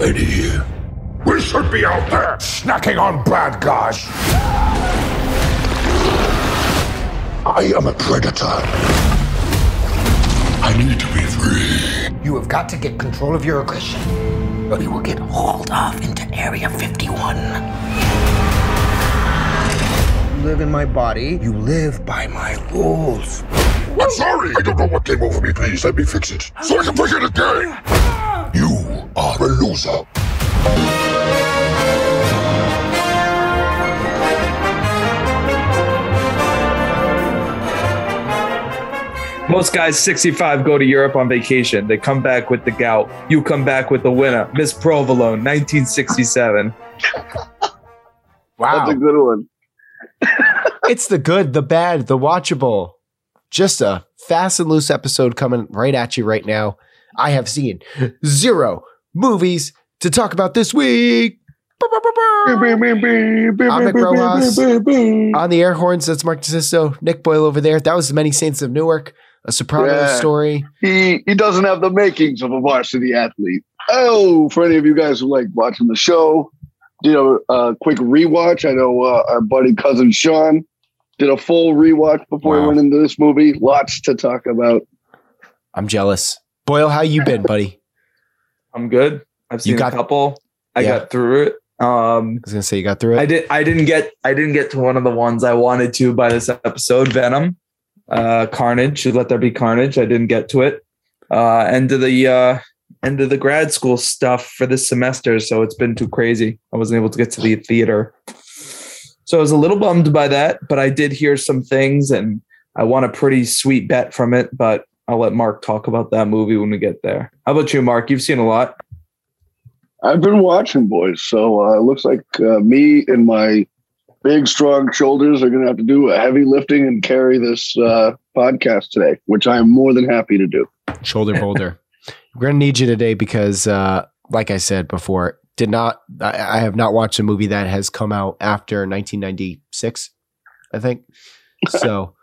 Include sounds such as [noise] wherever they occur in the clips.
Eddie, we should be out there snacking on bad guys. I am a predator. I need to be free. You have got to get control of your aggression, or you will get hauled off into Area 51. You live in my body, you live by my rules. I'm sorry. I don't know what came over me. Please let me fix it so I can forget it again. You are a loser. Most guys 65 go to Europe on vacation. They come back with the gout. You come back with the winner, Miss Provolone, 1967. Wow. That's a good one. [laughs] it's the good, the bad, the watchable. Just a fast and loose episode coming right at you right now. I have seen zero movies to talk about this week. I'm Nick Rojas. On the air horns, that's Marc DeSisto, Nick Boyle over there. That was the Many Saints of Newark, a Soprano Yeah. story. He he doesn't have the makings of a varsity athlete. Oh, for any of you guys who like watching the show, did a, a quick rewatch. I know uh, our buddy cousin Sean did a full rewatch before Wow. we went into this movie. Lots to talk about. I'm jealous. Boyle, how you been, buddy? I'm good. I've You seen got- a couple. I Yeah. got through it. Um, I was gonna say you got through it. I did. I didn't get. I didn't get to one of the ones I wanted to by this episode. Venom, uh, Carnage. Let there be Carnage. I didn't get to it. Uh, end of the uh, end of the grad school stuff for this semester, so it's been too crazy. I wasn't able to get to the theater, so I was a little bummed by that. But I did hear some things, and I won a pretty sweet bet from it. But I'll let Marc talk about that movie when we get there. How about you, Marc? You've seen a lot. I've been watching, boys. So uh, it looks like uh, me and my big, strong shoulders are going to have to do a heavy lifting and carry this uh, podcast today, which I am more than happy to do. shoulder boulder. [laughs] We're gonna need you today because, uh, like I said before, did not I, I have not watched a movie that has come out after 1996. I think so.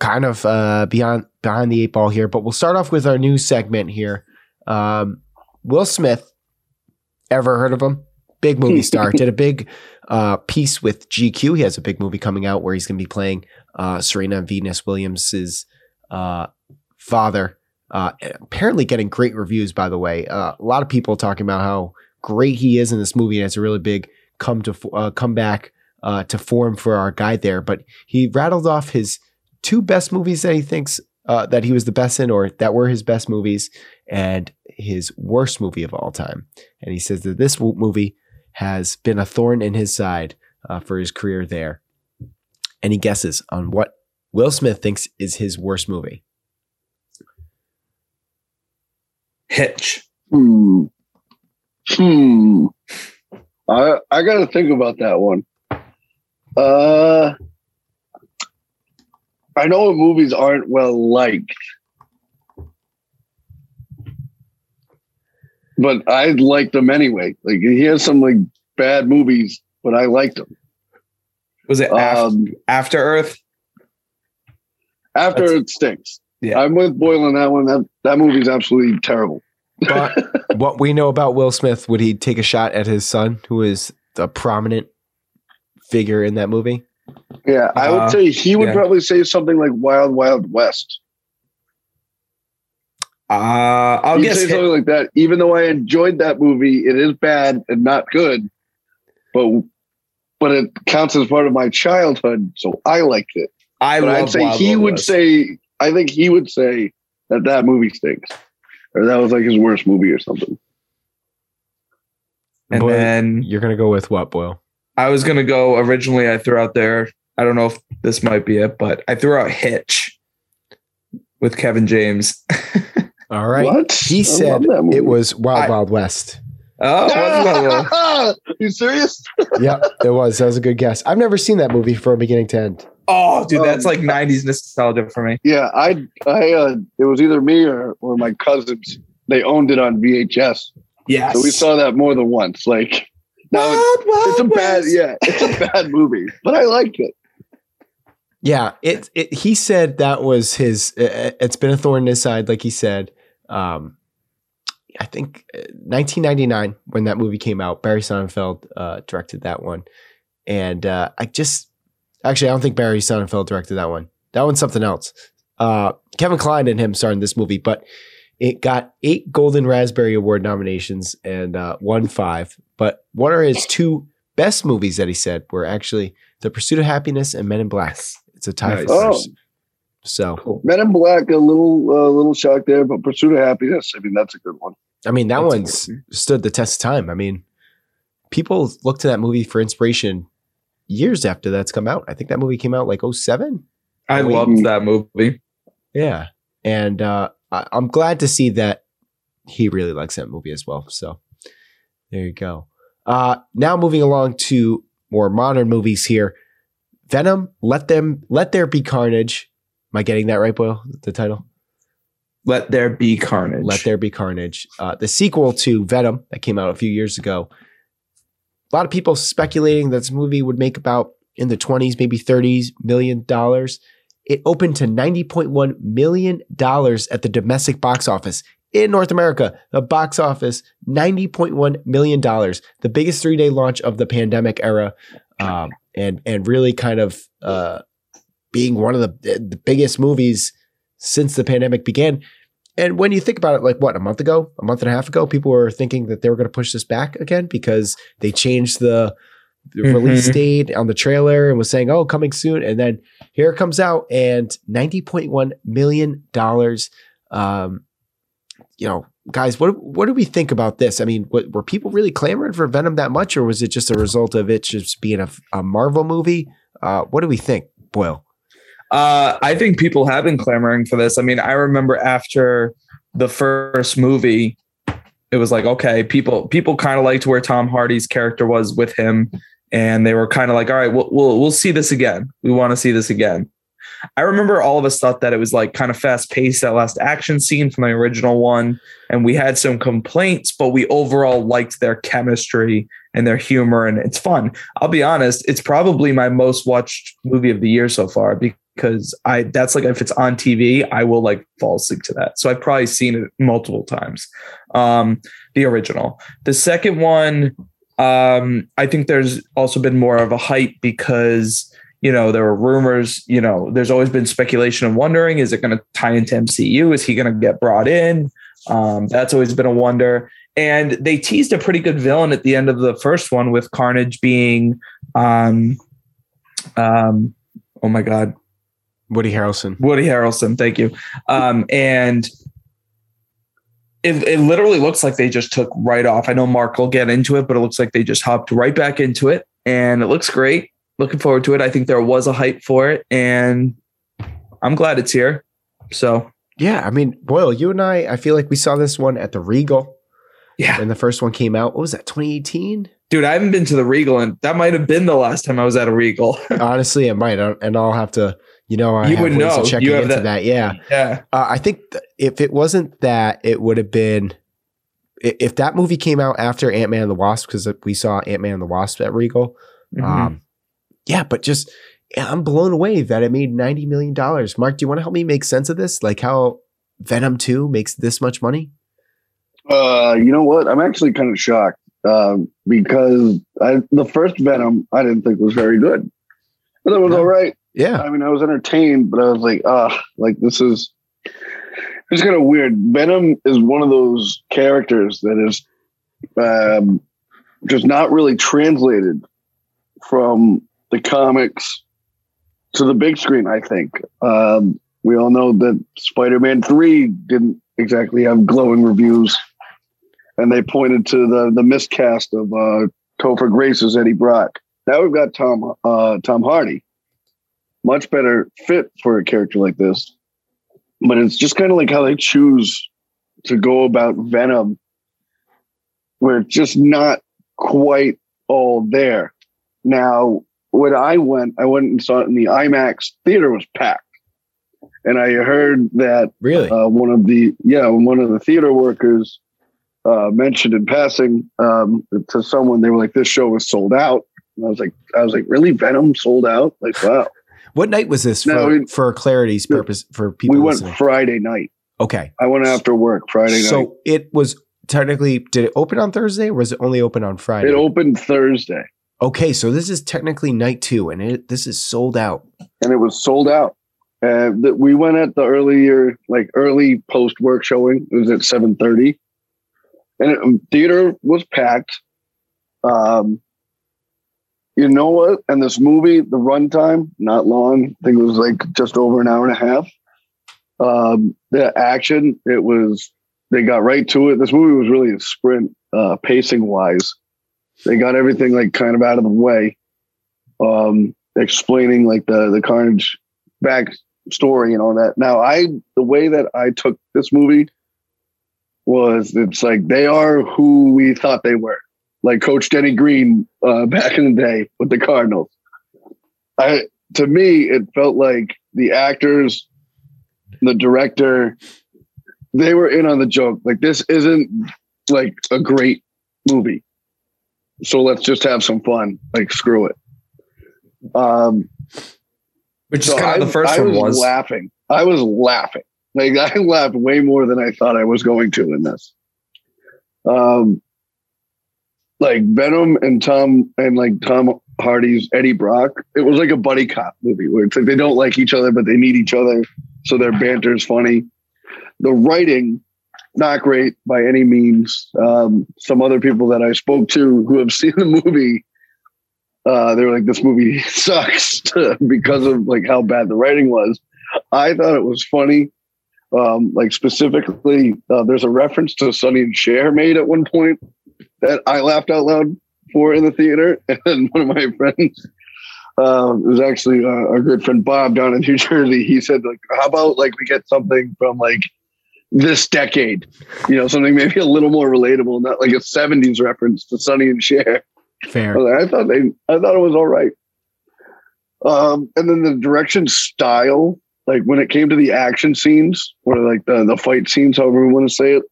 Kind of uh, beyond behind the eight ball here, but we'll start off with our new segment here. Um, Will Smith, ever heard of him? Big movie star. [laughs] Did a big uh, piece with GQ. He has a big movie coming out where he's going to be playing uh, Serena Venus Williams's uh, father. Uh, apparently getting great reviews, by the way. Uh, a lot of people talking about how great he is in this movie, and it's a really big come to uh, come back uh, to form for our guy there. But he rattled off his two best movies that he thinks uh, that he was the best in, or that were his best movies, and his worst movie of all time. And he says that this movie has been a thorn in his side uh, for his career there. And he guesses on what Will Smith thinks is his worst movie. Hitch. Hmm. Hmm. I I got to think about that one. Uh, I know movies aren't well liked, but I liked them anyway. Like he has some like bad movies, but I liked them. Was it after, Um, after Earth? after That's- it stinks. Yeah. I'm with Boyle on that one. That that movie's absolutely terrible. But [laughs] what we know about Will Smith, would he take a shot at his son, who is a prominent figure in that movie? Yeah, I Uh, would say he would yeah. probably say something like Wild Wild West. Uh, I'll He'd guess. say Hit- something like that. Even though I enjoyed that movie, it is bad and not good, but but it counts as part of my childhood, so I liked it. I but love I'd say Wild he Wild would West. say, I think he would say that that movie stinks, or that was like his worst movie or something. and Boyle, then you're gonna go with what, Boyle? I was gonna go. Originally, I threw out there. I don't know if this might be it, but I threw out Hitch with Kevin James. [laughs] All right. What? He I said love that movie. it was Wild I- Wild West. oh, it Wild Wild- you serious? [laughs] Yep, it was. That was a good guess. I've never seen that movie from beginning to end. oh, dude, that's Um, like '90s nostalgia for me. Yeah, I, I, uh, it was either me or, or my cousins. They owned it on VHS, Yes. so we saw that more than once. Like, now it's, Wild Wild it's a bad, West. yeah, it's a bad movie, but I liked it. Yeah, it, it he said that was his. It, it's been a thorn in his side, like he said. Um, I think uh, 1999 when that movie came out. Barry Sonnenfeld uh, directed that one, and uh, I just actually I don't think Barry Sonnenfeld directed that one. That one's something else. Uh, Kevin Kline and him starred in this movie, but it got eight Golden Raspberry Award nominations and uh, won five. But what are his two best movies that he said were actually The Pursuit of Happiness and Men in Black. It's a tie Nice. for Oh. first. So Men in Black, a little uh, little shock there, but Pursuit of Happiness. I mean, that's a good one. I mean that That's one's one. stood the test of time. I mean, people look to that movie for inspiration years after that's come out. I think that movie came out like 07. I Wait. loved that movie. Yeah. And uh, I, I'm glad to see that he really likes that movie as well. So there you go. Uh, now moving along to more modern movies here. Venom, let them let there be carnage. Am I getting that right, Boyle? The title? Let there be carnage. Let There Be Carnage. Uh, the sequel to Venom that came out a few years ago. A lot of people speculating that this movie would make about in the 20s, maybe 30s million dollars. It opened to 90.1 million dollars at the domestic box office in North America. The box office, 90.1 million dollars, the biggest three-day launch of the pandemic era, um, and and really kind of uh, being one of the the biggest movies since the pandemic began. And when you think about it, like what, a month ago, a month and a half ago, people were thinking that they were going to push this back again because they changed the, the Mhm. release date on the trailer and was saying, oh, coming soon. And then here it comes out and $90.1 million. Um, you know, guys, what, what do we think about this? I mean, what, were people really clamoring for Venom that much, or was it just a result of it just being a, a Marvel movie? Uh, what do we think, Boyle? Uh, I think people have been clamoring for this. I mean, I remember after the first movie, it was like, okay, people people kind of liked where Tom Hardy's character was with him, and they were kind of like, all right, we'll we'll, we'll see this again. We want to see this again. I remember all of us thought that it was like kind of fast paced that last action scene from the original one, and we had some complaints, but we overall liked their chemistry and their humor, and it's fun. I'll be honest, it's probably my most watched movie of the year so far because I that's like if it's on TV, I will like fall asleep to that. So I've probably seen it multiple times. Um, the original. The second one, um, I think there's also been more of a hype because you know there were rumors. You know, there's always been speculation and wondering: is it going to tie into MCU? Is he going to get brought in? Um, that's always been a wonder. And they teased a pretty good villain at the end of the first one with Carnage being, um, um, oh my god, Woody Harrelson. Woody Harrelson. Thank you. Um, and it, it literally looks like they just took right off. I know Marc will get into it, but it looks like they just hopped right back into it, and it looks great. Looking forward to it. I think there was a hype for it, and I'm glad it's here. So Yeah, I mean, Boyle, you and I, I feel like we saw this one at the Regal yeah, when the first one came out. What was that, 2018? dude, I haven't been to the Regal, and that might have been the last time I was at a Regal. [laughs] Honestly, it might. And I'll have to, you know, I You have would ways know. of checking You have into that- that. Yeah. yeah, Uh, I think th- if it wasn't that, it would have been, if that movie came out after Ant Man and the Wasp, because we saw Ant Man and the Wasp at Regal. Mhm. Um, yeah, but just, I'm blown away that it made $90 million. Marc, do you want to help me make sense of this? Like how Venom 2 makes this much money? Uh, you know what? I'm actually kind of shocked um, because I, the first Venom I didn't think was very good, but it was all right. Yeah. I mean, I was entertained, but I was like, ah, like this is it's kind of weird. Venom is one of those characters that is um, just not really translated from the comics to the big screen. I think um, we all know that Spider-Man Three didn't exactly have glowing reviews, and they pointed to the the miscast of uh, Topher Grace as Eddie Brock. Now we've got Tom uh, Tom Hardy much better fit for a character like this. But it's just kind of like how they choose to go about Venom, where it's just not quite all there. Now, when I went, I went and saw it in the IMAX theater was packed. And I heard that Really? uh, one of the yeah one of the theater workers uh, mentioned in passing um, to someone they were like this show was sold out and I was like I was like really Venom sold out like wow what night was this No, for, for clarity's purpose for people we went listening? Friday night okay. I went after work Friday night So it was technically did it open on Thursday or was it only open on Friday? It opened Thursday, okay, so this is technically night two, and it this is sold out. and it was sold out. Uh, that we went at the earlier, like early post work showing. It was at seven thirty, and it, theater was packed. Um, you know what? And this movie, the runtime, not long. I think it was like just over an hour and a half. Um, the action, it was. They got right to it. This movie was really a sprint, uh, pacing wise. They got everything like kind of out of the way. Um, explaining like the the Carnage back story and all that. Now, I the way that I took this movie was it's like they are who we thought they were, like Coach Denny Green uh, [laughs] back in the day with the Cardinals. I to me, it felt like the actors, the director, they were in on the joke. Like this isn't like a great movie, so let's just have some fun. Like screw it. Um, Which is so kind of the first I one was was. laughing. I was laughing. Like [laughs] I laughed way more than I thought I was going to in this. Um, like Venom and Tom and like Tom Hardy's Eddie Brock. It was like a buddy cop movie where it's like they don't like each other, but they need each other, so their banter is funny. The writing, not great by any means. Um, some other people that I spoke to who have [laughs] seen the movie uh, they were like, "This movie [laughs] sucks" [laughs] because of like how bad the writing was. I thought it was funny. Um, like specifically, uh, there's a reference to Sonny and Cher made at one point that I laughed out loud for in the theater, [laughs] and one of my friends. It was actually uh, our good friend Bob down in New Jersey. He said, "Like, how about like we get something from like this decade? You know, something maybe a little more relatable, not like a '70s reference to Sonny and Cher." Fair. I, [laughs] like, I thought they, I thought it was all right. Um, and then the direction style, like when it came to the action scenes or like the the fight scenes, however we want to say it,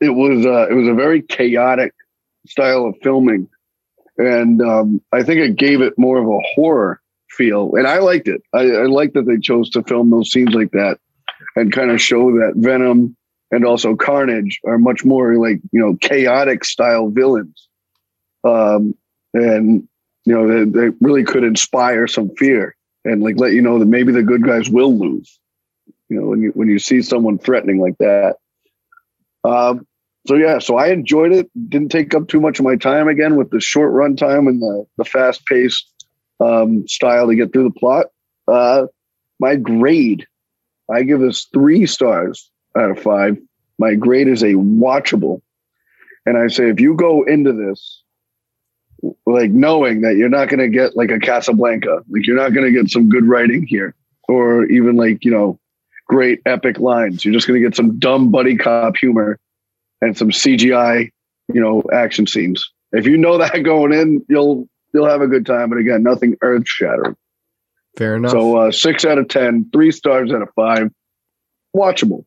it was uh, it was a very chaotic style of filming, and um, I think it gave it more of a horror feel, and I liked it. I, I liked that they chose to film those scenes like that and kind of show that Venom and also Carnage are much more like you know chaotic style villains um, and you know they, they really could inspire some fear and like let you know that maybe the good guys will lose. You know when you when you see someone threatening like that. Um, so yeah, so I enjoyed it. Didn't take up too much of my time again with the short run time and the the fast paced um, style to get through the plot. Uh, my grade, I give this three stars out of five. My grade is a watchable, and I say if you go into this like knowing that you're not going to get like a Casablanca, like you're not going to get some good writing here, or even like you know, great epic lines. You're just going to get some dumb buddy cop humor and some CGI, you know, action scenes. If you know [laughs] that going in, you'll you'll have a good time. But again, nothing earth shattering. Fair enough. So uh, six out of ten, three stars out of five, watchable.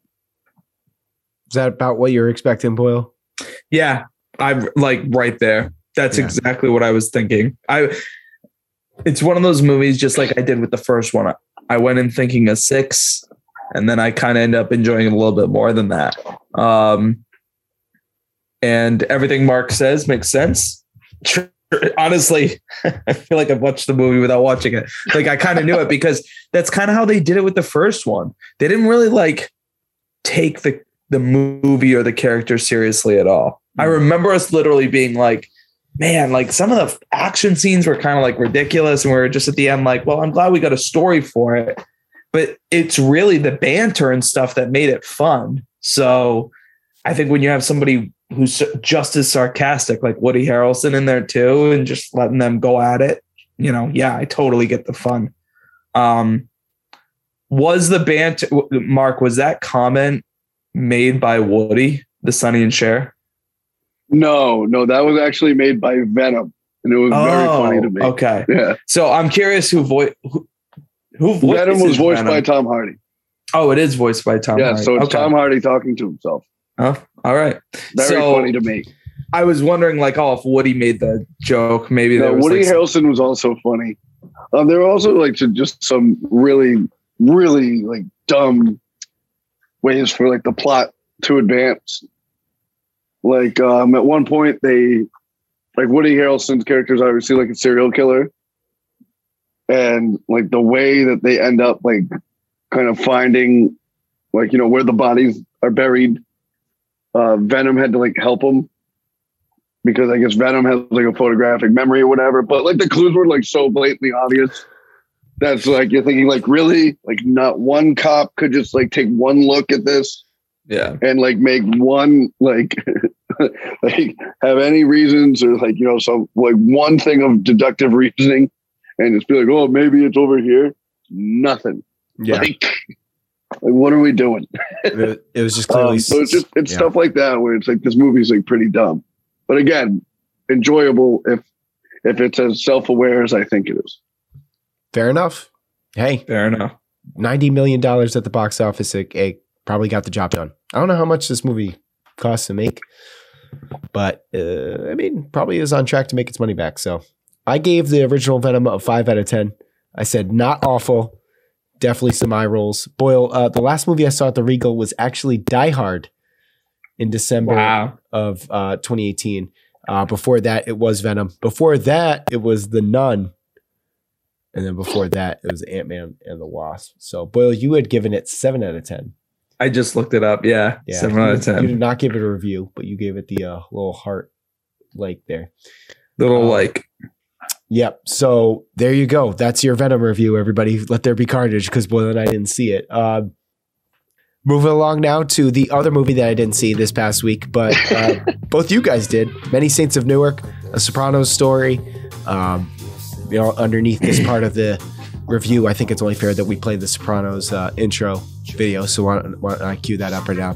is that about what you're expecting, Boyle? Yeah, I'm like right there. That's Yeah. exactly what I was thinking. I it's one of those movies just like I did with the first one. I went in thinking a 6 and then I kind of end up enjoying it a little bit more than that. Um and everything Marc says makes sense. Honestly, [laughs] I feel like I've watched the movie without watching it. Like I kind of knew it because that's kind of how they did it with the first one. They didn't really like take the the movie or the character seriously at all. I mm. remember us literally being like, man, like some of the action scenes were kind of like ridiculous. And we are just at the end, like, well, I'm glad we got a story for it. But it's really the banter and stuff that made it fun. So I think when you have somebody who's just as sarcastic, like Woody Harrelson in there too, and just letting them go at it, you know, yeah, I totally get the fun. Um, was the banter, Marc, was that comment made by Woody, the Sonny and Cher? No, no, that was actually made by Venom, and it was very funny to me. Oh, Okay. Yeah, So I'm curious who voice who, who Venom was voiced by Tom Hardy. Oh, it is voiced by Tom. Hardy. Yeah, Hardy. so it's Okay. Tom Hardy talking to himself. Oh, all right. Very So- funny to me. I was wondering, like, oh, if Woody made the joke, maybe No, was Woody like, some- Harrelson was also funny. Um, there were also like to just some really, really like dumb ways for like the plot to advance. like um, at one point they like Woody Harrelson's character is obviously like a serial killer, and like the way that they end up like kind of finding like you know where the bodies are buried. Uh, Venom had to like help him because I guess Venom has like a photographic memory or whatever. But like the clues were like so blatantly obvious. That's like you're thinking like really like not one cop could just like take one look at this Yeah. and like make one like [laughs] like have any reasons or like you know some like one thing of deductive reasoning and just be like oh maybe it's over here nothing Yeah, like like what are we doing it, it was just [laughs] clearly. um, so it's just it's yeah. stuff like that where it's like this movie's like pretty dumb but again enjoyable if if it's as self-aware as i think it is fair enough. Hey, Fair enough. ninety million dollars at the box office. It, it probably got the job done. I don't know how much this movie costs to make, but uh, I mean, probably is on track to make its money back. So I gave the original Venom a five out of ten. I said not awful, definitely some eye rolls. Boyle, uh, the last movie I saw at the Regal was actually Die Hard in December Wow. of uh, 2018. Uh, before that, it was Venom. Before that, it was The Nun. And then before that, it was Ant Man and the Wasp. So, Boyle, you had given it seven out of 10. I just looked it up. Yeah. Yeah. Seven you, out of 10. You did not give it a review, but you gave it the uh, little heart like there. Little Um, like Yep. So there you go. That's your Venom review, everybody. Let there be carnage because Boyle and I didn't see it. Um, moving along now to the other movie that I didn't see this past week, but uh, [laughs] both you guys did. Many Saints of Newark, a Sopranos story. Um, you know, underneath this part of the review, I think it's only fair that we play the Sopranos uh, intro video. So why don't, why don't I cue that up right now?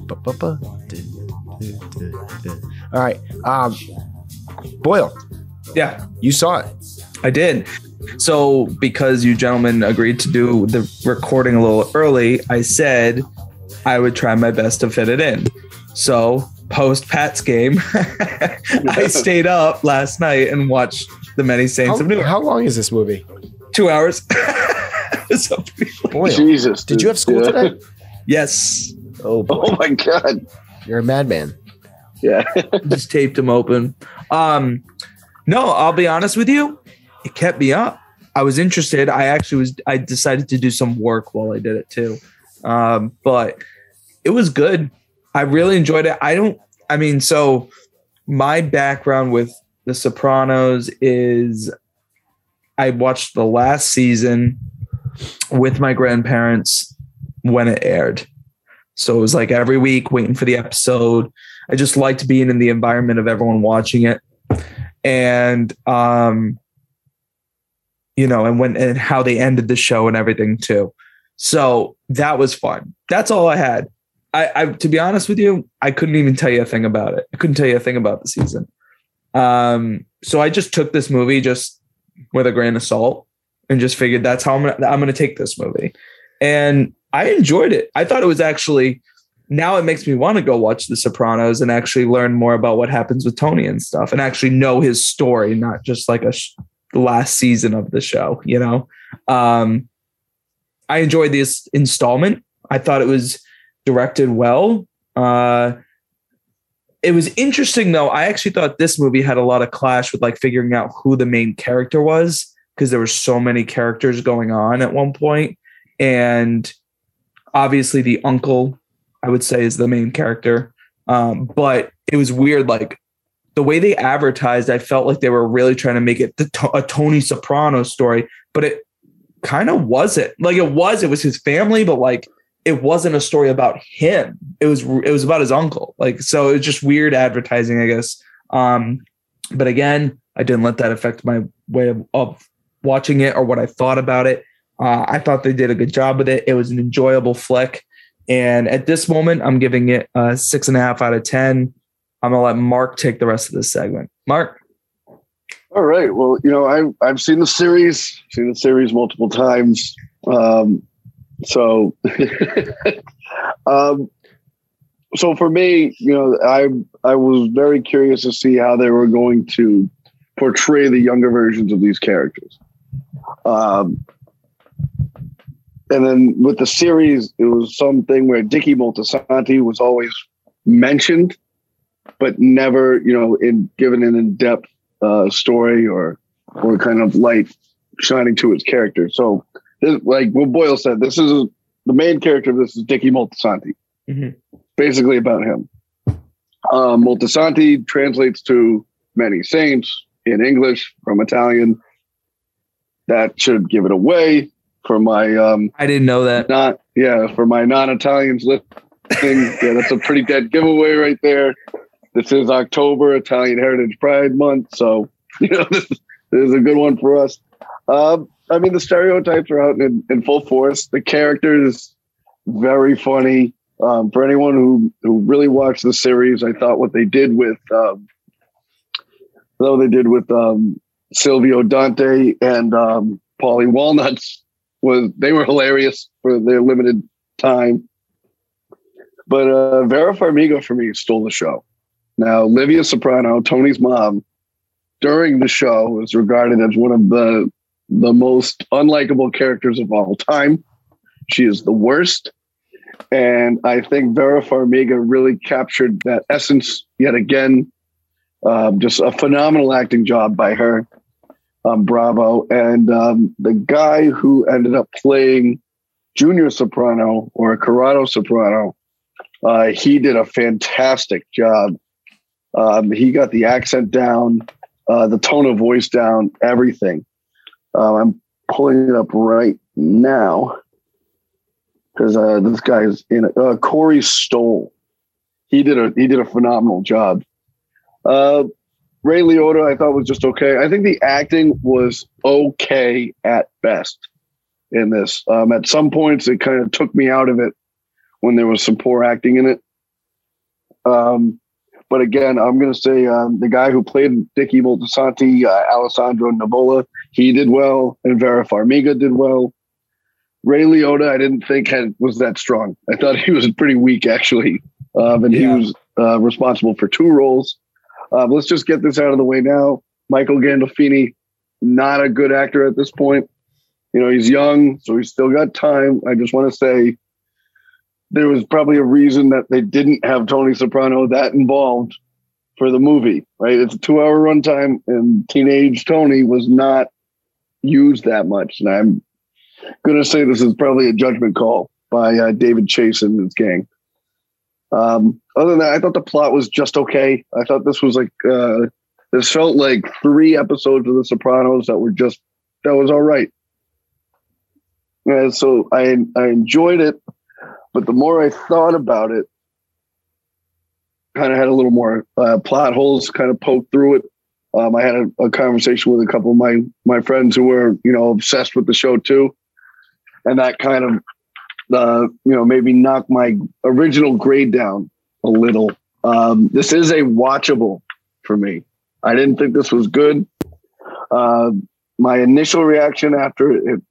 All right. Um, Boyle, yeah. you saw it. I did. So, because you gentlemen agreed to do the recording a little early, I said I would try my best to fit it in. So, post Pat's game, [laughs] I stayed up last night and watched The Many Saints How, of Newark. how long is this movie? Two hours. [laughs] so, Boyle, jesus did you have school Yeah. today? yes. Oh, boy. oh my god You're a madman. yeah [laughs] Just taped him open. Um, no, I'll be honest with you. It kept me up. I was interested. I actually was. I decided to do some work while I did it too. Um, but it was good. I really enjoyed it. I don't. I mean, so my background with The Sopranos is I watched the last season with my grandparents when it aired. So it was like every week waiting for the episode. I just liked being in the environment of everyone watching it. And um you know, and when and how they ended the show and everything too. So that was fun. That's all I had. I, I to be honest with you, I couldn't even tell you a thing about it. I couldn't tell you a thing about the season. Um, so I just took this movie just with a grain of salt and just figured that's how I'm gonna I'm gonna take this movie. And I enjoyed it. I thought it was actually now it makes me want to go watch The Sopranos and actually learn more about what happens with Tony and stuff and actually know his story, not just like a sh- the last season of the show, you know? Um, I enjoyed this installment. I thought it was directed well. Uh, it was interesting though. I actually thought this movie had a lot of clash with like figuring out who the main character was because there were so many characters going on at one point. And obviously the uncle I would say is the main character. Um, but it was weird, like the way they advertised. I felt like they were really trying to make it the a Tony Soprano story, but it kind of wasn't. Like it was, it was his family, but like it wasn't a story about him. It was it was about his uncle. Like so, it's just weird advertising, I guess. Um, but again, I didn't let that affect my way of, of watching it or what I thought about it. Uh, I thought they did a good job with it. It was an enjoyable flick. And at this moment, I'm giving it a six and a half out of 10. I'm going to let Marc take the rest of this segment. Marc? All right. Well, you know, I've I've seen the series, seen the series multiple times. Um, so, [laughs] um, so for me, you know, I I was very curious to see how they were going to portray the younger versions of these characters. Um, and then with the series, it was something where Dicky Moltisanti was always mentioned, but never, you know, in given an in-depth uh, story or or kind of light shining to his character. So, this, like what Boyle said, this is the main character of this is Dicky Moltisanti. Mhm. Basically about him. Um, Moltisanti translates to many saints in English from Italian. That should give it away for my um, I didn't know that. not yeah for my non-Italians listening. [laughs] yeah, that's a pretty dead giveaway right there. This is October, Italian Heritage Pride Month, so [laughs] you know this, is- this is a good one for us. Um, I mean, the stereotypes are out in, in full force. The characters very funny. Um, for anyone who who really watched the series, I thought what they did with um, though they did with um, Silvio Dante and um, Paulie Walnuts was they were hilarious for their limited time. But uh, Vera Farmiga for me stole the show. Now, Livia Soprano, Tony's mom, during the show was regarded as one of the the most unlikable characters of all time. She is the worst. And I think Vera Farmiga really captured that essence yet again. Um, just a phenomenal acting job by her. Um, bravo. And um, the guy who ended up playing Junior Soprano or a Corrado Soprano, uh, he did a fantastic job. Um, he got the accent down, uh, the tone of voice down, everything. Uh, I'm pulling it up right now because uh, this guy's in it. Uh, Corey Stoll. He did a he did a phenomenal job. Ray Liotta, I thought was just okay. I think the acting was okay at best in this. Um, at some points, it kind of took me out of it when there was some poor acting in it. Um, but again, I'm going to say um, the guy who played Dicky Moltisanti, uh, Alessandro Nivola, he did well, and Vera Farmiga did well. Ray Liotta, I didn't think had was that strong. I thought he was pretty weak actually, um, and Yeah. he was uh, responsible for two roles. Um, let's just get this out of the way now. Michael Gandolfini, not a good actor at this point. You know, he's young, so he's still got time. I just want to say there was probably a reason that they didn't have Tony Soprano that involved for the movie, right? It's a two hour runtime, and teenage Tony was not used that much. And I'm going to say this is probably a judgment call by uh, David Chase and his gang. Um, other than that, I thought the plot was just okay. I thought this was like, uh, this felt like three episodes of The Sopranos that were just, that was all right. Yeah, so I I enjoyed it, but the more I thought about it, kind of had a little more uh, plot holes kind of poked through it. Um, I had a, a conversation with a couple of my my friends who were you know obsessed with the show too, and that kind of uh, you know maybe knock my original grade down a little. Um, this is a watchable for me. I didn't think this was good. Uh, my initial reaction after it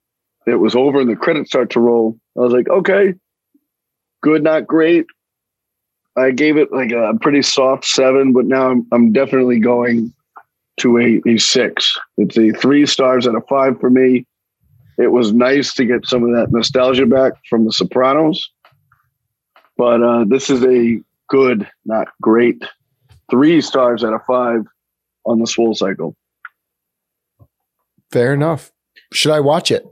it was over and the credits start to roll, I was like, okay, good, not great. I gave it like a pretty soft seven, but now I'm, I'm definitely going to a, a six. It's a three stars out of five for me. It was nice to get some of that nostalgia back from The Sopranos, but uh, this is a good, not great, three stars out of five on the Swole Cycle. Fair enough. Should I watch it?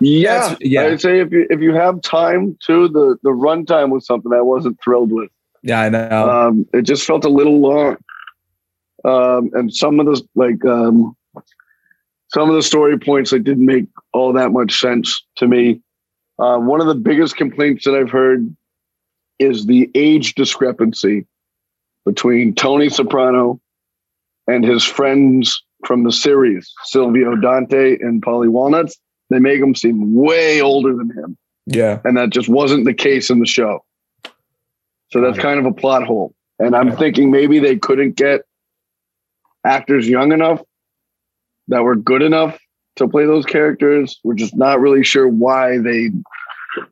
Yeah, That's- yeah. I'd say if you if you have time too, the the runtime was something I wasn't thrilled with. Yeah, I know. Um, it just felt a little long, um, and some of the like um, some of the story points that didn't make all that much sense to me. Uh, one of the biggest complaints that I've heard is the age discrepancy between Tony Soprano and his friends from the series, Silvio Dante and Paulie Walnuts. They make him seem way older than him yeah. and that just wasn't the case in the show. So that's kind of a plot hole. And I'm thinking maybe they couldn't get actors young enough that were good enough to play those characters. We're just not really sure why they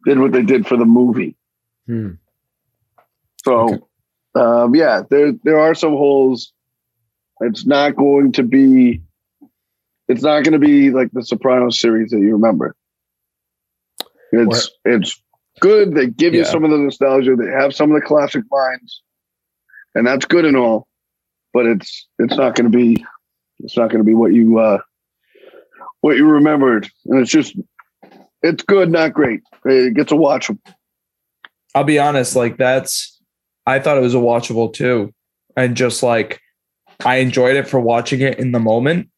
did what they did for the movie. Hmm. So, Okay. um, yeah, there there are some holes. It's not going to be. It's not going to be like the Sopranos series that you remember. It's it's good. They give you some of the nostalgia. They have some of the classic lines, and that's good and all, but it's it's not going to be it's not going to be what you uh, what you remembered, and it's just it's good, not great. It gets a watch. I'll be honest, like that's I thought it was a watchable too. And just like I enjoyed it for watching it in the moment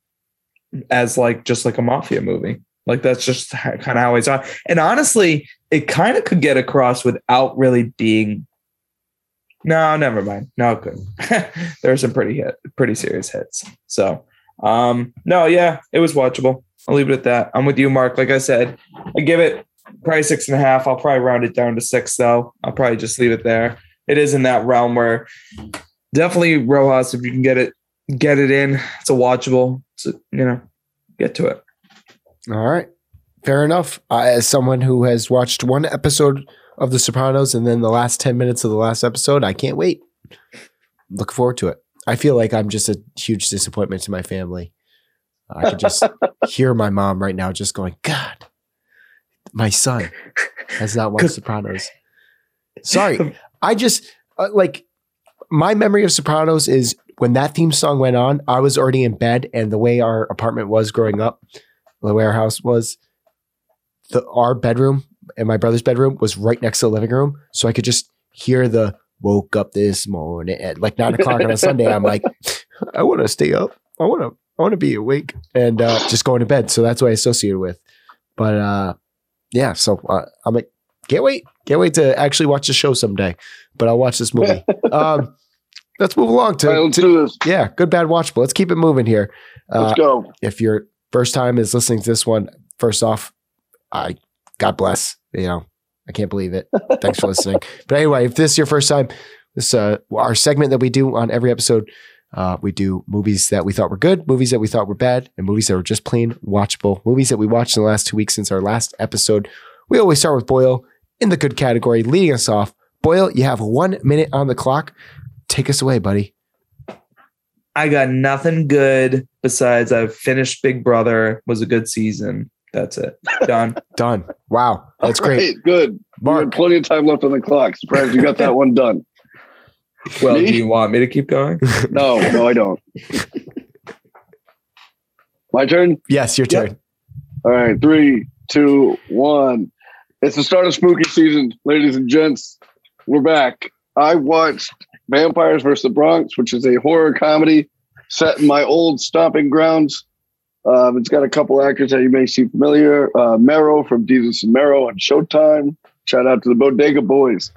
as like just like a mafia movie. Like that's just kind of how I saw it. And honestly, it kind of could get across without really being no, never mind. No, couldn't. [laughs] there some pretty hit, pretty serious hits. So um no, yeah, it was watchable. I'll leave it at that. I'm with you, Marc. Like I said, I give it probably six and a half. I'll probably round it down to six, though. I'll probably just leave it there. It is in that realm where definitely Rojas, if you can get it, get it in. It's a watchable. A, you know, get to it. All right. Fair enough. As someone who has watched one episode of The Sopranos and then the last 10 minutes of the last episode, I can't wait. Look forward to it. I feel like I'm just a huge disappointment to my family. I could just [laughs] hear my mom right now just going, God, my son has not watched [laughs] Sopranos. Sorry. [laughs] I just, uh, like, my memory of Sopranos is when that theme song went on, I was already in bed, and the way our apartment was growing up, the way our house was, the our bedroom and my brother's bedroom was right next to the living room, so I could just hear the woke up this morning at like nine o'clock on a [laughs] Sunday. I'm like, I want to stay up. I want to. I want to be awake and uh, just going to bed. So that's what I associate with. But uh, yeah, so uh, I'm like, can't wait, can't wait to actually watch the show someday. But I'll watch this movie. [laughs] um, let's move along to, right, to- yeah, good, bad, watchable. Let's keep it moving here. Uh, Let's go. if your first time is listening to this one, first off, I God bless. You know, I can't believe it. Thanks for listening. But anyway, if this is your first time, this uh our segment that we do on every episode. Uh, we do movies that we thought were good, movies that we thought were bad, and movies that were just plain watchable. Movies that we watched in the last two weeks since our last episode. We always start with Boyle in the good category, leading us off. Boyle, you have one minute on the clock. Take us away, buddy. I got nothing good besides I've finished Big Brother. Was a good season. That's it. Done. [laughs] Done. Wow, that's All great. right, good. You Marc, had plenty of time left on the clock. Surprised you got that one done. [laughs] Well, Me? do you want me to keep going? [laughs] No, no, I don't. My turn. yes, your Yep. turn. All right, three, two, one. It's the start of spooky season, ladies and gents. We're back. I watched Vampires vs. the Bronx, which is a horror comedy set in my old stomping grounds. Um, it's got a couple actors that you may see familiar. Uh, Mero from Desus and Mero on Showtime. Shout out to the Bodega Boys.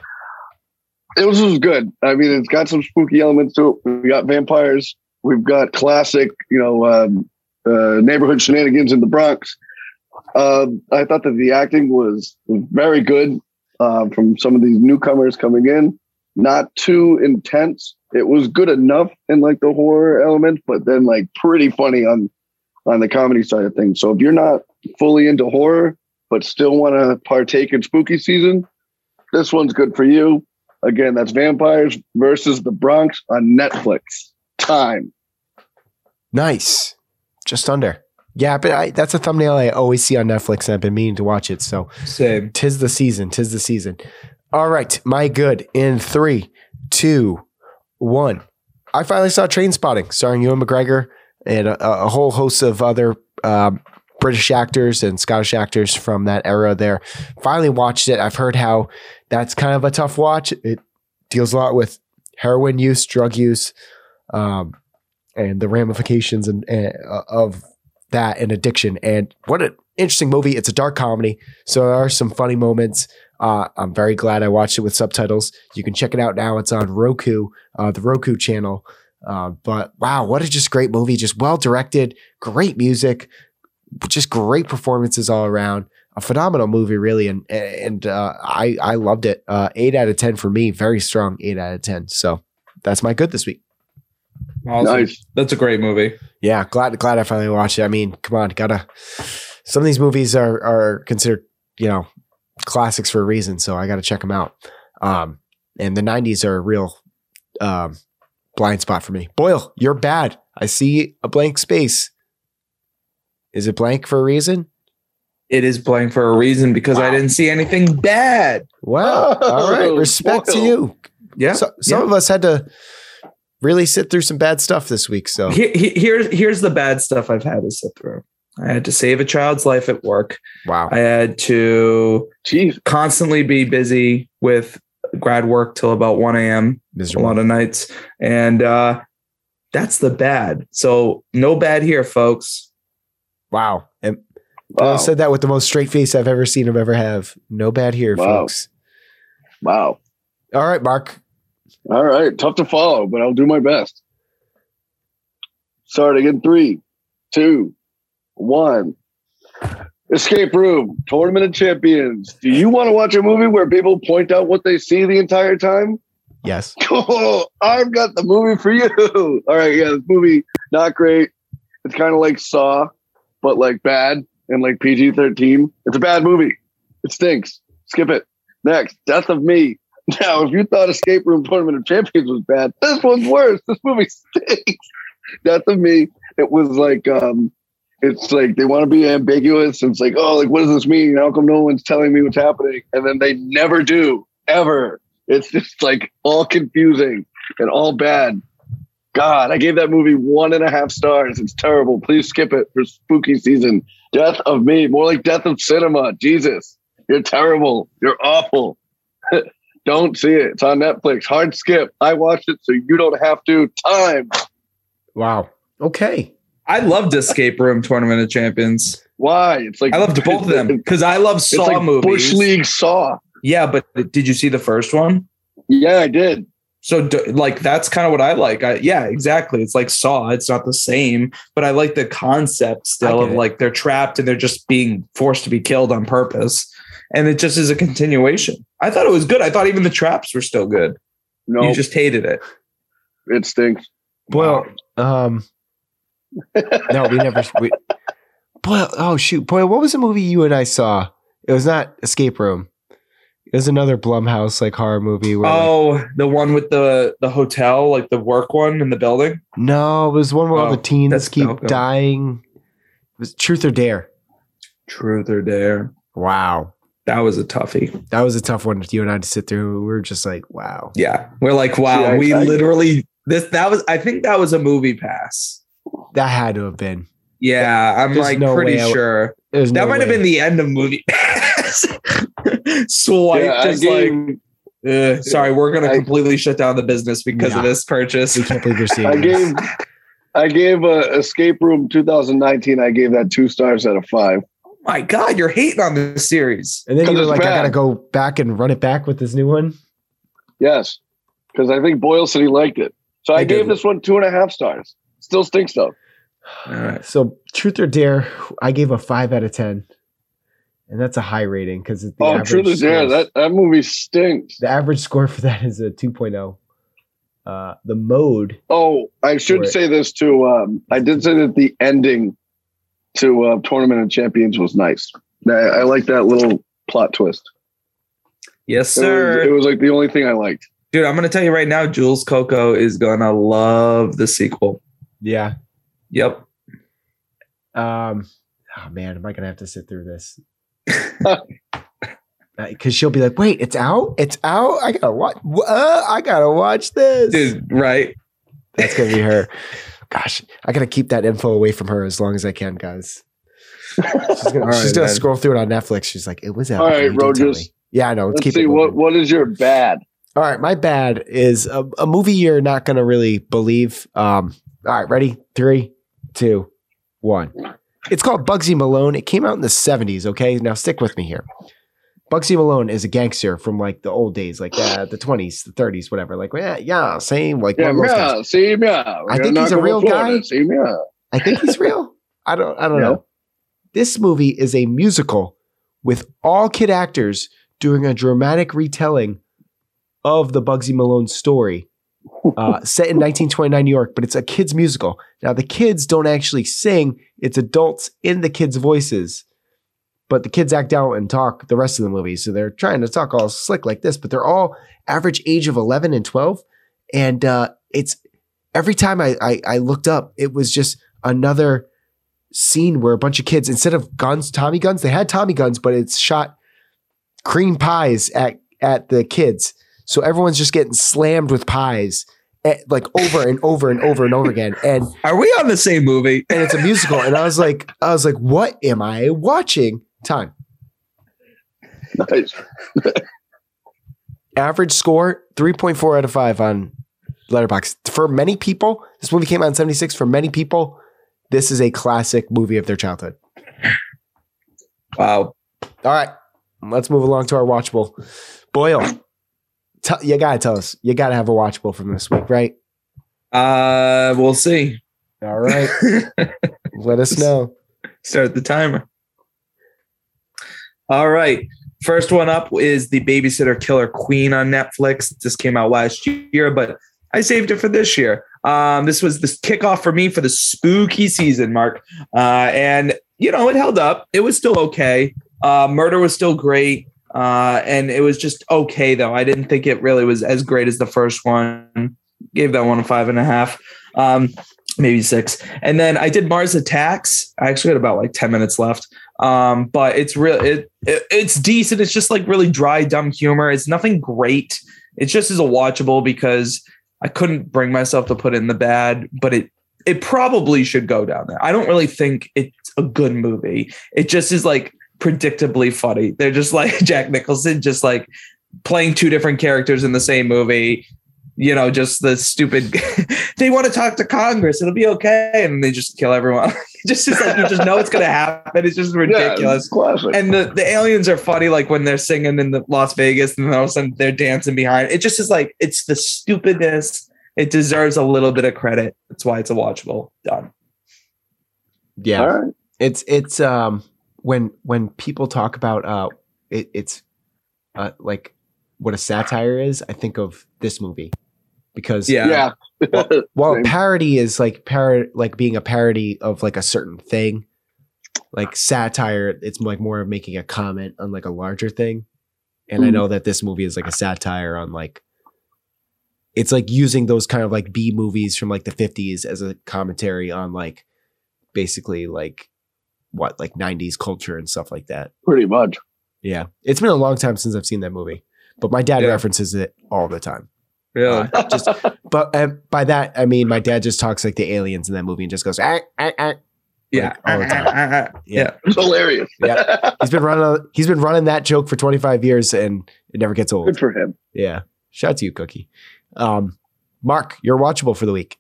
It was, was good. I mean, it's got some spooky elements to it. We got vampires. We've got classic, you know, um, uh, neighborhood shenanigans in the Bronx. Um, I thought that the acting was, was very good uh, from some of these newcomers coming in. Not too intense. It was good enough in like the horror element, but then like pretty funny on on the comedy side of things. So if you're not fully into horror but still want to partake in spooky season, this one's good for you. Again, that's Vampires versus the Bronx on Netflix. Time. Nice. Just under. Yeah, but I, that's a thumbnail I always see on Netflix, and I've been meaning to watch it. So Same. tis the season. Tis the season. All right, my good. In three, two, one. I finally saw Trainspotting, starring Ewan McGregor and a, a whole host of other um, British actors and Scottish actors from that era. There, finally watched it. I've heard how that's kind of a tough watch. It deals a lot with heroin use, drug use, um, and the ramifications and, and uh, of that and addiction. And what an interesting movie! It's a dark comedy, so there are some funny moments. Uh, I'm very glad I watched it with subtitles. You can check it out now. It's on Roku, uh, the Roku channel. Uh, but wow, what a just great movie! Just well directed, great music, just great performances all around. A phenomenal movie, really, and and uh, I I loved it. Uh, eight out of ten for me, very strong eight out of ten. So that's my good this week. Awesome. Nice. That's a great movie. Yeah, glad glad I finally watched it. I mean, come on, gotta. Some of these movies are are considered you know classics for a reason, so I got to check them out. Um, and the '90s are a real um, blind spot for me. Boyle, you're bad. I see a blank space. Is it blank for a reason? It is blank for a reason because I didn't see anything bad. Well, all right. Oh, Respect to you. Yeah. So, some yeah. of us had to really sit through some bad stuff this week. So Here, he- here's here's the bad stuff I've had to sit through. I had to save a child's life at work. wow. I had to Jeez. constantly be busy with grad work till about 1 a.m. a lot of nights. And uh that's the bad. So no bad here, folks. Wow. And Wow. I said that with the most straight face I've ever seen him ever have. No bad here, Wow. folks. Wow. All right, Mark. All right. Tough to follow, but I'll do my best. Starting in three, two, one. Escape Room, Tournament of Champions. Do you want to watch a movie where people point out what they see the entire time? Yes. Cool. [laughs] I've got the movie for you. [laughs] All right. Yeah, this movie, not great. It's kind of like Saw, but like bad and like PG 13. It's a bad movie. It stinks. Skip it. Next, Death of Me. [laughs] Now, if you thought Escape Room Tournament of Champions was bad, this one's worse. This movie stinks. Death of Me. It was like, um, it's like they want to be ambiguous. and It's like, oh, like what does this mean? How come no one's telling me what's happening? And then they never do, ever. It's just like all confusing and all bad. God, I gave that movie one and a half stars. It's terrible. Please skip it for spooky season. Death of Me, more like Death of Cinema. Jesus, you're terrible. You're awful. [laughs] don't see it. It's on Netflix. Hard skip. I watched it so you don't have to. Time. Wow. Okay. I loved Escape Room Tournament of Champions. Why? It's like I loved both of them [laughs] because I love It's Saw like movies. Bush League Saw. Yeah, but did you see the first one? Yeah, I did. So, like, that's kind of what I like. I, yeah, exactly. It's like Saw. It's not the same, but I like the concept still of like they're trapped and they're just being forced to be killed on purpose. And it just is a continuation. I thought it was good. I thought even the traps were still good. No, You just hated it. it stinks. Well, um, no, we never. We, Boyle, oh shoot, boy, what was the movie you and I saw? It was not Escape Room. It was another Blumhouse like horror movie. Where, like- Oh, the one with the the hotel, like the work one in the building. no, it was one where all Oh, the teens keep Malcolm. dying. It was Truth or Dare. Truth or Dare. Wow, That was a toughie. that was a tough one. for You and I to sit through. We were just like, wow. Yeah, we're like, wow, See, I- we I- literally this. That was. I think that was a MoviePass. That had to have been. Yeah, I'm There's like no pretty way I sure. There's That no might have been the end of MoviePass. [laughs] Swipe Yeah, just gave, like, uh, sorry, we're gonna I- completely shut down the business because Yeah. of this purchase. We can't believe you're seeing I this. gave, I gave uh, Escape Room 2019. I gave that two stars out of five. Oh My God, you're hating on this series. And then you 'Cause were it's like, I gotta go back and run it back with this new one. Yes, because I think Boyle said he liked it. So I, I gave did. this one two and a half stars. Still stinks though. All right. So Truth or Dare, I gave a five out of ten, and that's a high rating because the oh, average truth is there. scores- That that movie stinks. the average score for that is a 2.0. Uh, the mode, Oh, I should Right. say this too. Um, I did say that the ending to uh, Tournament of Champions was nice. I, I like that little plot twist. Yes, It was, sir. it was like the only thing I liked. Dude, I'm gonna tell you right now, Jules Coco is gonna love the sequel. Yeah. Yep. Um, oh man, am I gonna have to sit through this? [laughs] Because she'll be like, "Wait, it's out! It's out! I gotta watch! Uh, I gotta watch this!" Dude, right? That's gonna be her. Gosh, I gotta keep that info away from her as long as I can, guys. She's gonna, [laughs] All she's right, gonna scroll through it on Netflix. She's like, "It was out." All and right, you didn't tell Rogers. Yeah, I know. Let's, Let's keep see it. what what is your bad. All right, my bad is a, a movie you're not going to really believe. Um, all right, ready? Three, two, one. It's called Bugsy Malone. It came out in the 70s, okay? Now stick with me here. Bugsy Malone is a gangster from like the old days, like uh, the 20s, the 30s, whatever. Like, yeah, yeah, same. Like, Yeah, one of those guys. yeah, see, yeah. I think he's a real Florida, guy. See, yeah. I think he's [laughs] real. I don't I don't Yeah. know. This movie is a musical with all kid actors doing a dramatic retelling of the Bugsy Malone story. Uh, set in 1929 New York, but it's a kids musical. Now the kids don't actually sing; it's adults in the kids' voices, but the kids act out and talk the rest of the movie. So they're trying to talk all slick like this, but they're all average age of 11 and 12, and uh, it's every time I, I I looked up, it was just another scene where a bunch of kids, instead of guns, Tommy guns, they had Tommy guns, but it's shot cream pies at at the kids. So everyone's just getting slammed with pies. eh, like over and over and over and over again. And [laughs] Are we on the same movie? [laughs] and it's a musical. And I was like, I was like, what am I watching? Time. Nice. [laughs] Average score 3.4 out of 5 on Letterboxd. For many people, this movie came out in 76. For many people, this is a classic movie of their childhood. Wow. All right, let's move along to our watchable. Boyle, t- you gotta tell us. You gotta have a watchable from this week, right? Uh, we'll see. All right, [laughs] let us know. Start the timer. All right. First one up is the Babysitter Killer Queen on Netflix. This came out last year, but I saved it for this year. Um, this was the kickoff for me for the spooky season, Mark. Uh, and you know, it held up. It was still okay. Uh, murder was still great. Uh, and it was just okay though. I didn't think it really was as great as the first one. Gave that one a five and a half. Um, maybe six. And then I did Mars Attacks. I actually had about like 10 minutes left. Um, but it's real it, it it's decent. It's just like really dry, dumb humor. It's nothing great. It just is a watchable because I couldn't bring myself to put it in the bad, but it it probably should go down there. I don't really think it's a good movie. It just is like predictably funny. They're just like [laughs] Jack Nicholson, just like playing two different characters in the same movie. You know, just the stupid. [laughs] they want to talk to Congress. It'll be okay, and they just kill everyone. [laughs] just is like you just know it's going to happen. It's just Yeah, ridiculous. it's classic. and the, the aliens are funny, like when they're singing in the Las Vegas, and then all of a sudden they're dancing behind. It just is like it's the stupidness. It deserves a little bit of credit. That's why it's a watchable. Done. Yeah, All right. it's it's um when when people talk about uh it, it's uh like what a satire is. I think of this movie because Yeah. Yeah. Well, [laughs] Same. parody is like par like being a parody of like a certain thing. Like satire, it's like more of making a comment on like a larger thing. And I Mhm. know that this movie is like a satire on like it's like using those kind of like B movies from like the 50s as a commentary on like basically like what like 90s culture and stuff like that. Pretty much. Yeah. It's been a long time since I've seen that movie. But my dad Yeah. references it all the time. Really? Uh, just [laughs] but uh, by that I mean my dad just talks like the aliens in that movie and just goes ah, ah, ah. yeah. all the time. [laughs] yeah. It's hilarious. Yeah. He's been running he's been running that joke for 25 years and it never gets old. Good for him. Yeah. Shout out to you, Cookie. Um, Mark, you're watchable for the week.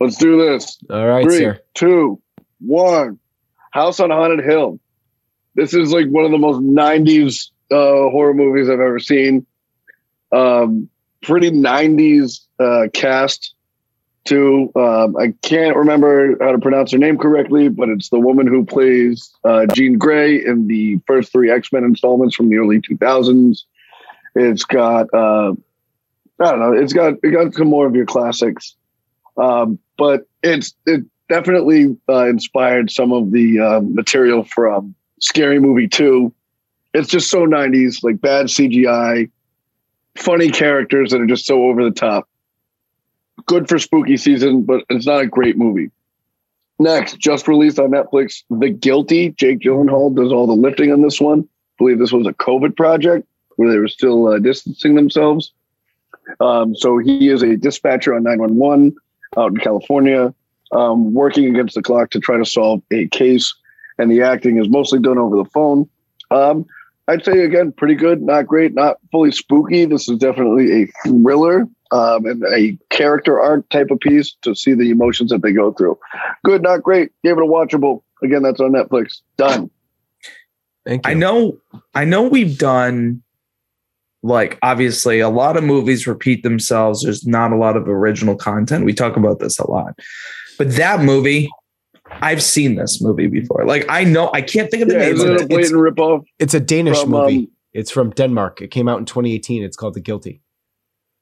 Let's do this. All right, Three, sir. two, one. House on Haunted Hill. This is like one of the most 90s uh, horror movies I've ever seen. Um, pretty 90s uh, cast, too. Um, I can't remember how to pronounce her name correctly, but it's the woman who plays uh, Jean Grey in the first three X Men installments from the early 2000s. It's got, uh, I don't know, it's got, it got some more of your classics. Um, but it's, it definitely uh, inspired some of the uh, material from Scary Movie 2. It's just so 90s, like bad CGI, funny characters that are just so over the top. Good for spooky season, but it's not a great movie. Next, just released on Netflix, The Guilty. Jake Gyllenhaal does all the lifting on this one. I believe this was a COVID project where they were still uh, distancing themselves. Um, so he is a dispatcher on 911 out in California, um, working against the clock to try to solve a case. And the acting is mostly done over the phone. Um, I'd say again, pretty good, not great, not fully spooky. This is definitely a thriller um, and a character arc type of piece to see the emotions that they go through. Good, not great. Gave it a watchable. Again, that's on Netflix. Done. Thank you. I know I know we've done like obviously a lot of movies repeat themselves. There's not a lot of original content. We talk about this a lot. But that movie, I've seen this movie before. Like I know I can't think of the Yeah, name is of it a ripoff? It's a Danish From, movie. um, it's from Denmark. It came out in 2018. It's called The Guilty.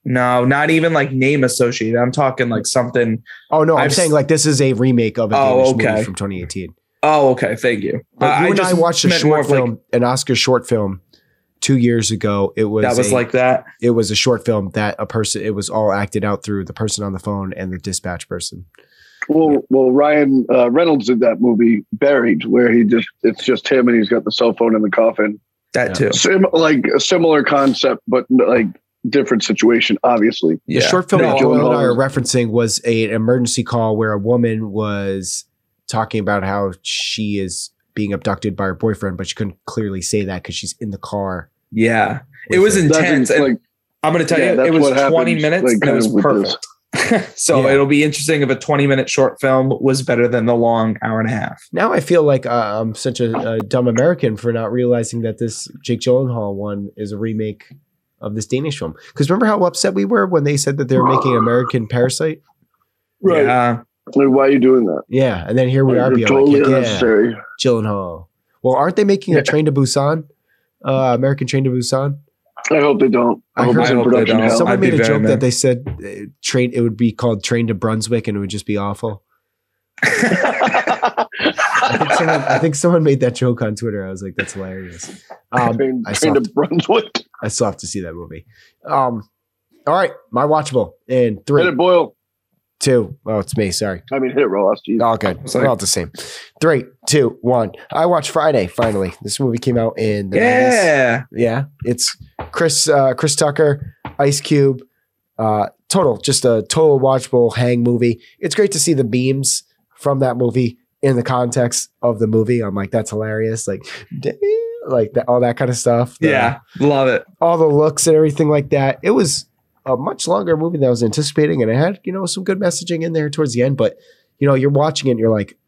No, not even like name associated. I'm talking like something. Oh no, I'm I've saying s- like this is a remake of a Oh, Danish okay. movie from 2018. Oh, okay. Thank you. But Uh, you and I just watched a short of, like, film, an Oscar short film, two years ago. It was that was a- like that. it was a short film that a person it was all acted out through the person on the phone and the dispatch person. Well, well, Ryan uh, Reynolds did that movie Buried, where he just it's just him and he's got the cell phone in the coffin. That Yeah. too. Sim- like a similar concept, but like different situation, obviously. The short film No, that Joel and I Gyllenhaal are referencing was a, an emergency call where a woman was talking about how she is being abducted by her boyfriend, but she couldn't clearly say that because she's in the car. Yeah. It was With intense. And like I'm going to tell Yeah, you, it was 20 happens, minutes like, and it was perfect. this. Perfect. [laughs] so Yeah. it'll be interesting if a 20 minute short film was better than the long hour and a half. Now I feel like uh, I'm such a, a dumb American for not realizing that this Jake Gyllenhaal one is a remake of this Danish film. Because remember how upset we were when they said that they were making American Parasite? right. Yeah. Like, why are you doing that? Yeah, and then here we are You're being totally like, yeah, unnecessary. Gyllenhaal. Well, aren't they making a Train to Busan? Uh, American Train to Busan. I hope they don't. I, I hope heard- it's I in hope they don't. hell. Someone I'd made a joke mad. that they said uh, train. It would be called Train to Brunswick, and it would just be awful. [laughs] I think someone, I think someone made that joke on Twitter. I was like, "That's hilarious." Um, train, I train saw- to Brunswick. I still have to see that movie. Um, all right, my watchable in Hit three, it, Boyle. Two. Oh, it's me. Sorry. I mean, hit it, Ross. Jeez. All good. Sorry. We're all the same. Three, two, one. I watched Friday. Finally, this movie came out in the 90s. Yeah. Yeah, it's Chris uh, Chris Tucker, Ice Cube. Uh, total, just a total watchable hang movie. It's great to see the beams from that movie in the context of the movie. I'm like, that's hilarious. Like, damn, like that, all that kind of stuff. The- Yeah. Love it. all the looks and everything like that. It was a much longer movie than I was anticipating, and it had you know some good messaging in there towards the end. But you know, you're watching it, and you're like,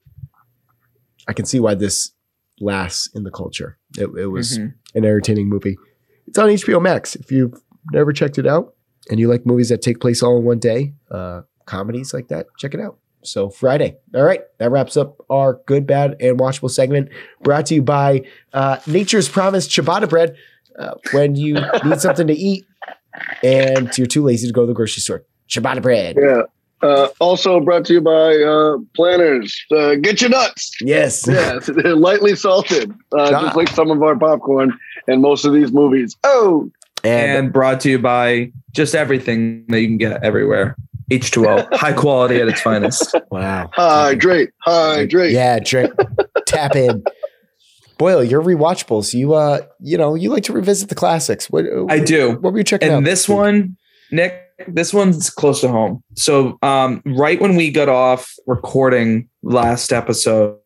I can see why this lasts in the culture. It, it was Mhm. an entertaining movie. It's on HBO Max. If you've never checked it out and you like movies that take place all in one day, uh, comedies like that, check it out. So Friday. All right, that wraps up our good, bad, and watchable segment. Brought to you by uh, Nature's Promise ciabatta bread. Uh, when you [laughs] need something to eat and you're too lazy to go to the grocery store, ciabatta bread. Yeah. Uh, also brought to you by uh, Planters. Uh, get your nuts. Yes. [laughs] Yeah, [laughs] lightly salted, uh, Ah. just like some of our popcorn and most of these movies. Oh, And, And brought to you by just everything that you can get everywhere. H2O, [laughs] high quality at its finest. wow. hydrate, hydrate. Yeah, drink, tap in. Boyle, you're rewatchables. You uh, you know, you like to revisit the classics. What I do. What were you checking out? And this one, Nick, this one's close to home. So, um, right when we got off recording last episode,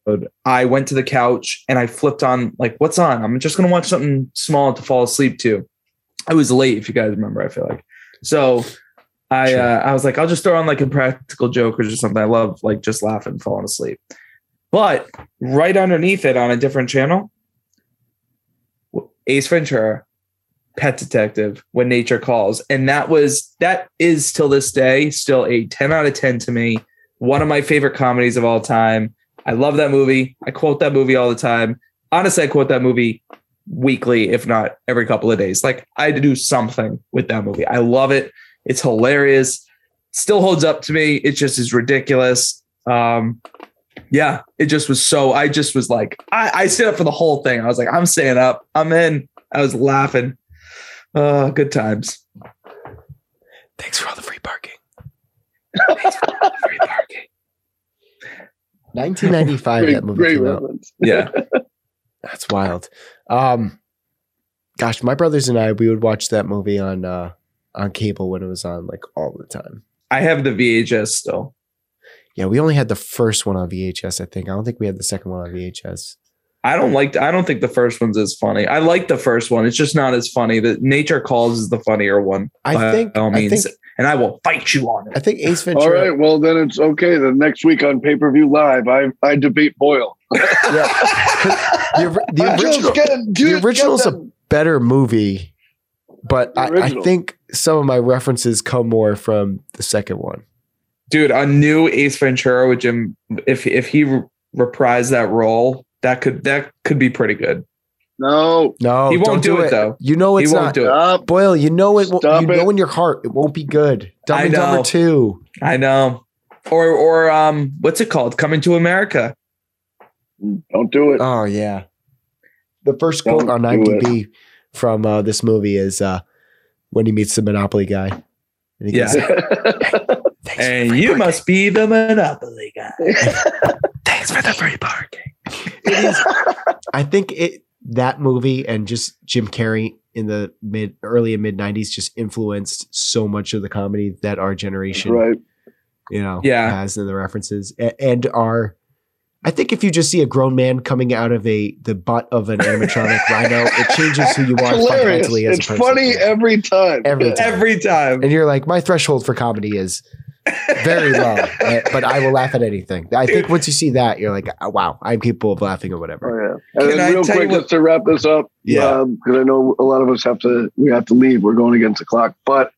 I went to the couch and I flipped on like, what's on? I'm just gonna watch something small to fall asleep to. I was late, if you guys remember. I feel like so. I uh, I was like, I'll just throw on like a practical joke or just something. I love like just laughing, and falling asleep. But right underneath it on a different channel, Ace Ventura, Pet Detective, When Nature Calls. And that was, that is till this day still a 10 out of 10 to me. One of my favorite comedies of all time. I love that movie. I quote that movie all the time. Honestly, I quote that movie weekly, if not every couple of days. Like I had to do something with that movie. I love it. It's hilarious. Still holds up to me. It just is ridiculous. Um, yeah, it just was so. I just was like, I, I stood up for the whole thing. I was like, I'm staying up. I'm in. I was laughing. Uh, good times. Thanks for all the free parking. Free parking. 1995. great, that movie great came out. Yeah. [laughs] That's wild. Um, gosh, my brothers and I we would watch that movie on uh on cable when it was on like all the time. I have the VHS still. Yeah, we only had the first one on VHS. I think. I don't think we had the second one on VHS. I don't like. I don't think the first one's as funny. I like the first one. It's just not as funny. The Nature Calls is the funnier one. I think- all I means, think- and I will fight you on it. I think Ace All Ventura. right, well then it's okay. The next week on pay per view live, I I debate Boyle. [laughs] [laughs] The, ori- the original, can't the original's get a better movie, but I, I think some of my references come more from the second one. Dude. A new Ace Ventura with Jim. If if he re- reprised that role, that could that could be pretty good. No, No, He won't don't do it, though. You know he it's won't not. do it. stop. Boyle, you know it. won't- Stop you it. know in your heart it won't be good. Dumb I and Dumber know. two. I know. Or or um, what's it called? Coming to America. Don't do it. Oh yeah. The first quote on IMDb from uh, this movie is uh, when he meets the Monopoly guy. And he Yeah. goes, "Thanks And you parking." must be the Monopoly guy. [laughs] Thanks for the free parking. It is. I think it that movie and just Jim Carrey in the mid early and mid 90s just influenced so much of the comedy that our generation Right. you know Yeah. has in the references A- and are I think if you just see a grown man coming out of a the butt of an animatronic [laughs] rhino, it changes who you are Hilarious. fundamentally as It's a person. funny every time. Every time. Every time. and you're like, my threshold for comedy is very low, [laughs] eh, but I will laugh at anything. I think once you see that, you're like, oh, wow, I'm capable of laughing or whatever. Oh yeah. And Can I real quick, what- just to wrap this up, Yeah. because I know a lot of us have to we have to leave. We're going against the clock, but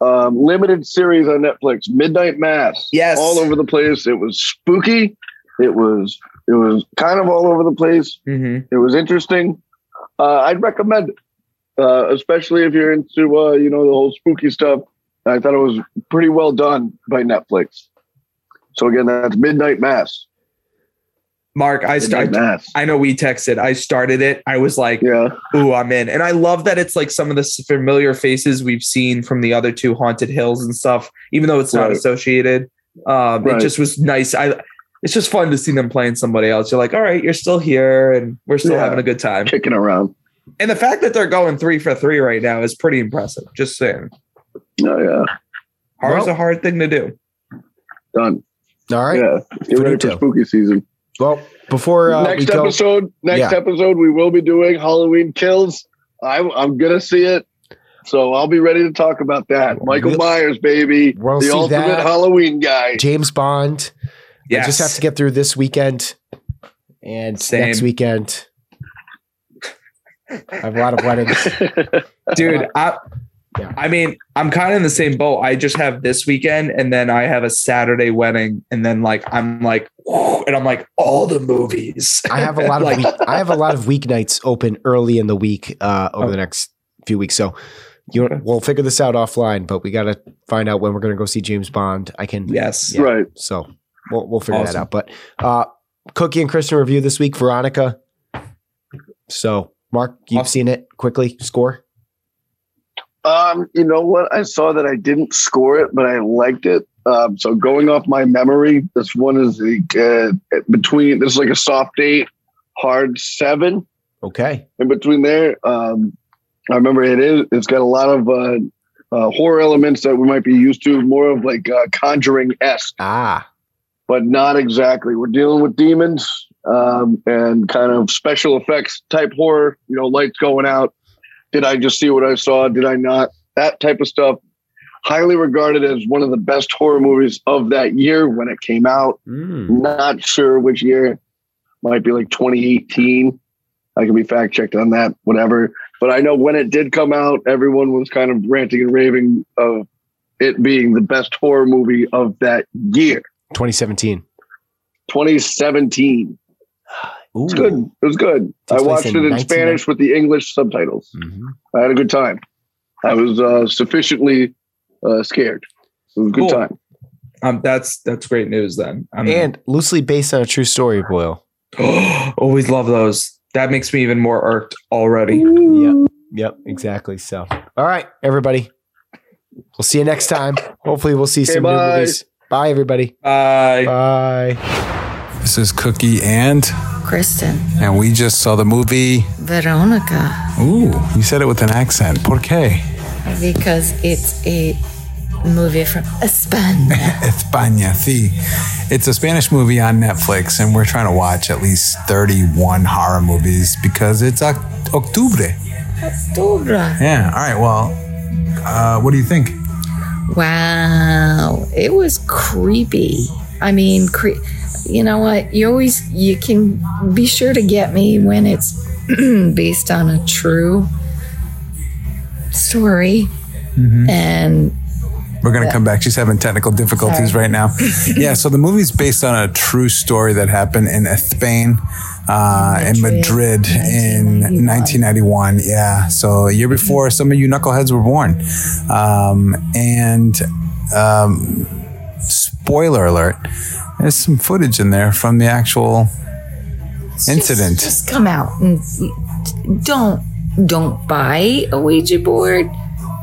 um, limited series on Netflix, Midnight Mass. Yes. all over the place. It was spooky. It was it was kind of all over the place. Mhm. It was interesting. Uh, I'd recommend it, uh, especially if you're into uh, you know the whole spooky stuff. I thought it was pretty well done by Netflix. So again, that's Midnight Mass. Mark, I started. I know we texted. I started it. I was like, Yeah, "Ooh, I'm in!" And I love that it's like some of the familiar faces we've seen from the other two haunted hills and stuff. Even though it's not Right. associated, um, Right. it just was nice. I. It's just fun to see them playing somebody else. You're like, all right, you're still here, and we're still Yeah. having a good time. kicking around. And the fact that they're going three for three right now is pretty impressive. Just saying, Oh yeah, horror's Well- a hard thing to do. done. All right. Yeah, get ready for spooky season. Well, before uh, we next go, episode, next Yeah. episode, we will be doing Halloween Kills. I'm, I'm gonna see it, so I'll be ready to talk about that. Michael We'll- Myers, baby, We'll the see ultimate that. Halloween guy. James Bond. I just have to get through this weekend and Same. next weekend. I have a lot of weddings. [laughs] dude I, Yeah. I mean i'm kind of in the same boat i just have this weekend and then i have a saturday wedding and then like i'm like and i'm like all the movies I have a [laughs] lot of Like- week, I have a lot of weeknights open early in the week uh, over the next few weeks. So you Okay. we'll figure this out offline, but we got to find out when we're going to go see James Bond. I can yes Yeah. Right. So we'll we'll figure that out. But uh, Cookie and Kristin review this week. Veronica. So Mark, you've Awesome. seen it quickly. Score. Um, you know what? I saw that I didn't score it, but I liked it. Um, so going off my memory, this one is like, uh, between. This is like a soft eight, hard seven. Okay. in between there. Um, I remember it is. It's got a lot of uh, uh, horror elements that we might be used to, more of like uh, Conjuring esque, Ah. But not exactly. We're dealing with demons um, and kind of special effects type horror. You know, lights going out. Did I just see what I saw? Did I not? That type of stuff. Highly regarded as one of the best horror movies of that year when it came out. Mm. Not sure which year. Might be like 2018. I can be fact checked on that, whatever. But I know when it did come out, everyone was kind of ranting and raving of it being the best horror movie of that year, 2017. 2017. Ooh. It's good. It was good. I Takes place watched in it in 1990. Spanish with the English subtitles. Mhm. I had a good time. I was uh, sufficiently uh, scared. It was a good Cool. time. um that's that's great news then I'm And loosely based on a true story, Boyle. [gasps] always love those that makes me even more irked already Yep. Yep. Exactly. So, all right, everybody. We'll see you next time. Hopefully, we'll see Okay, some new movies. Bye, everybody. bye Bye. This is Cookie and, Kristin, and we just saw the movie. Veronica, Ooh, you said it with an accent. ¿Por qué? because it's a movie from Spain. [laughs] España, sí. It's a Spanish movie on Netflix, and we're trying to watch at least 31 horror movies because it's Oc- Octubre. Yeah, all right, well, uh, what do you think? Wow, it was creepy. I mean, cre- you know what? You always you can be sure to get me when it's [clears throat] based on a true story, mm-hmm. and We're going to come back. She's having technical difficulties Sorry. right now. [laughs] yeah, so the movie's based on a true story that happened in Spain, uh, in Madrid in 1991. 1991. Yeah, so a year before some of you knuckleheads were born. Um, and um, spoiler alert, there's some footage in there from the actual incident. Just, just come out and don't don't buy a Ouija board.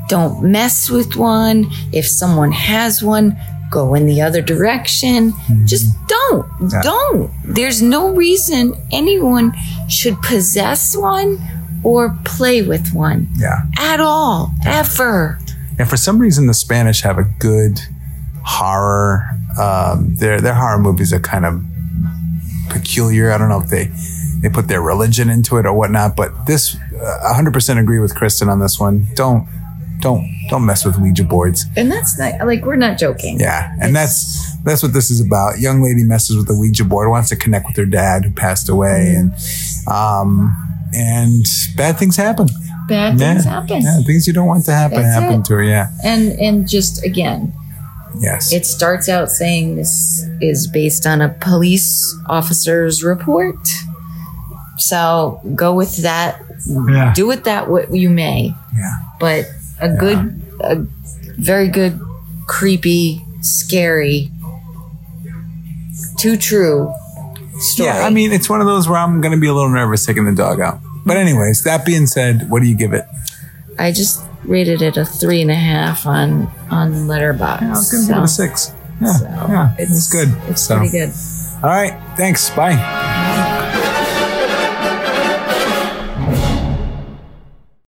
Don't mess with one. If someone has one, go in the other direction. Just don't. Yeah. Don't. There's no reason anyone should possess one or play with one Yeah. at all, ever. And for some reason, the Spanish have a good horror. Um, their their horror movies are kind of peculiar. I don't know if they they put their religion into it or whatnot, but this uh, 100% agree with Kristin on this one. Don't don't don't mess with Ouija boards. And that's not like we're not joking. Yeah, and that's that's what this is about. Young lady messes with the Ouija board, wants to connect with her dad who passed away, and um and bad things happen. Bad things happen. Yeah, things you don't want to happen That's happen it. to her. Yeah. And and just again, Yes. it starts out saying this is based on a police officer's report. So go with that. Yeah. Do with that what you may. Yeah. But a good, a very good, creepy, scary, too true story. Yeah, I mean, it's one of those where I'm going to be a little nervous taking the dog out. But anyways, that being said, what do you give it? I just rated it a three and a half on on Letterboxd. I was going to give it a six. Yeah, yeah, it's, good. It's So, pretty good. All right, thanks. Bye.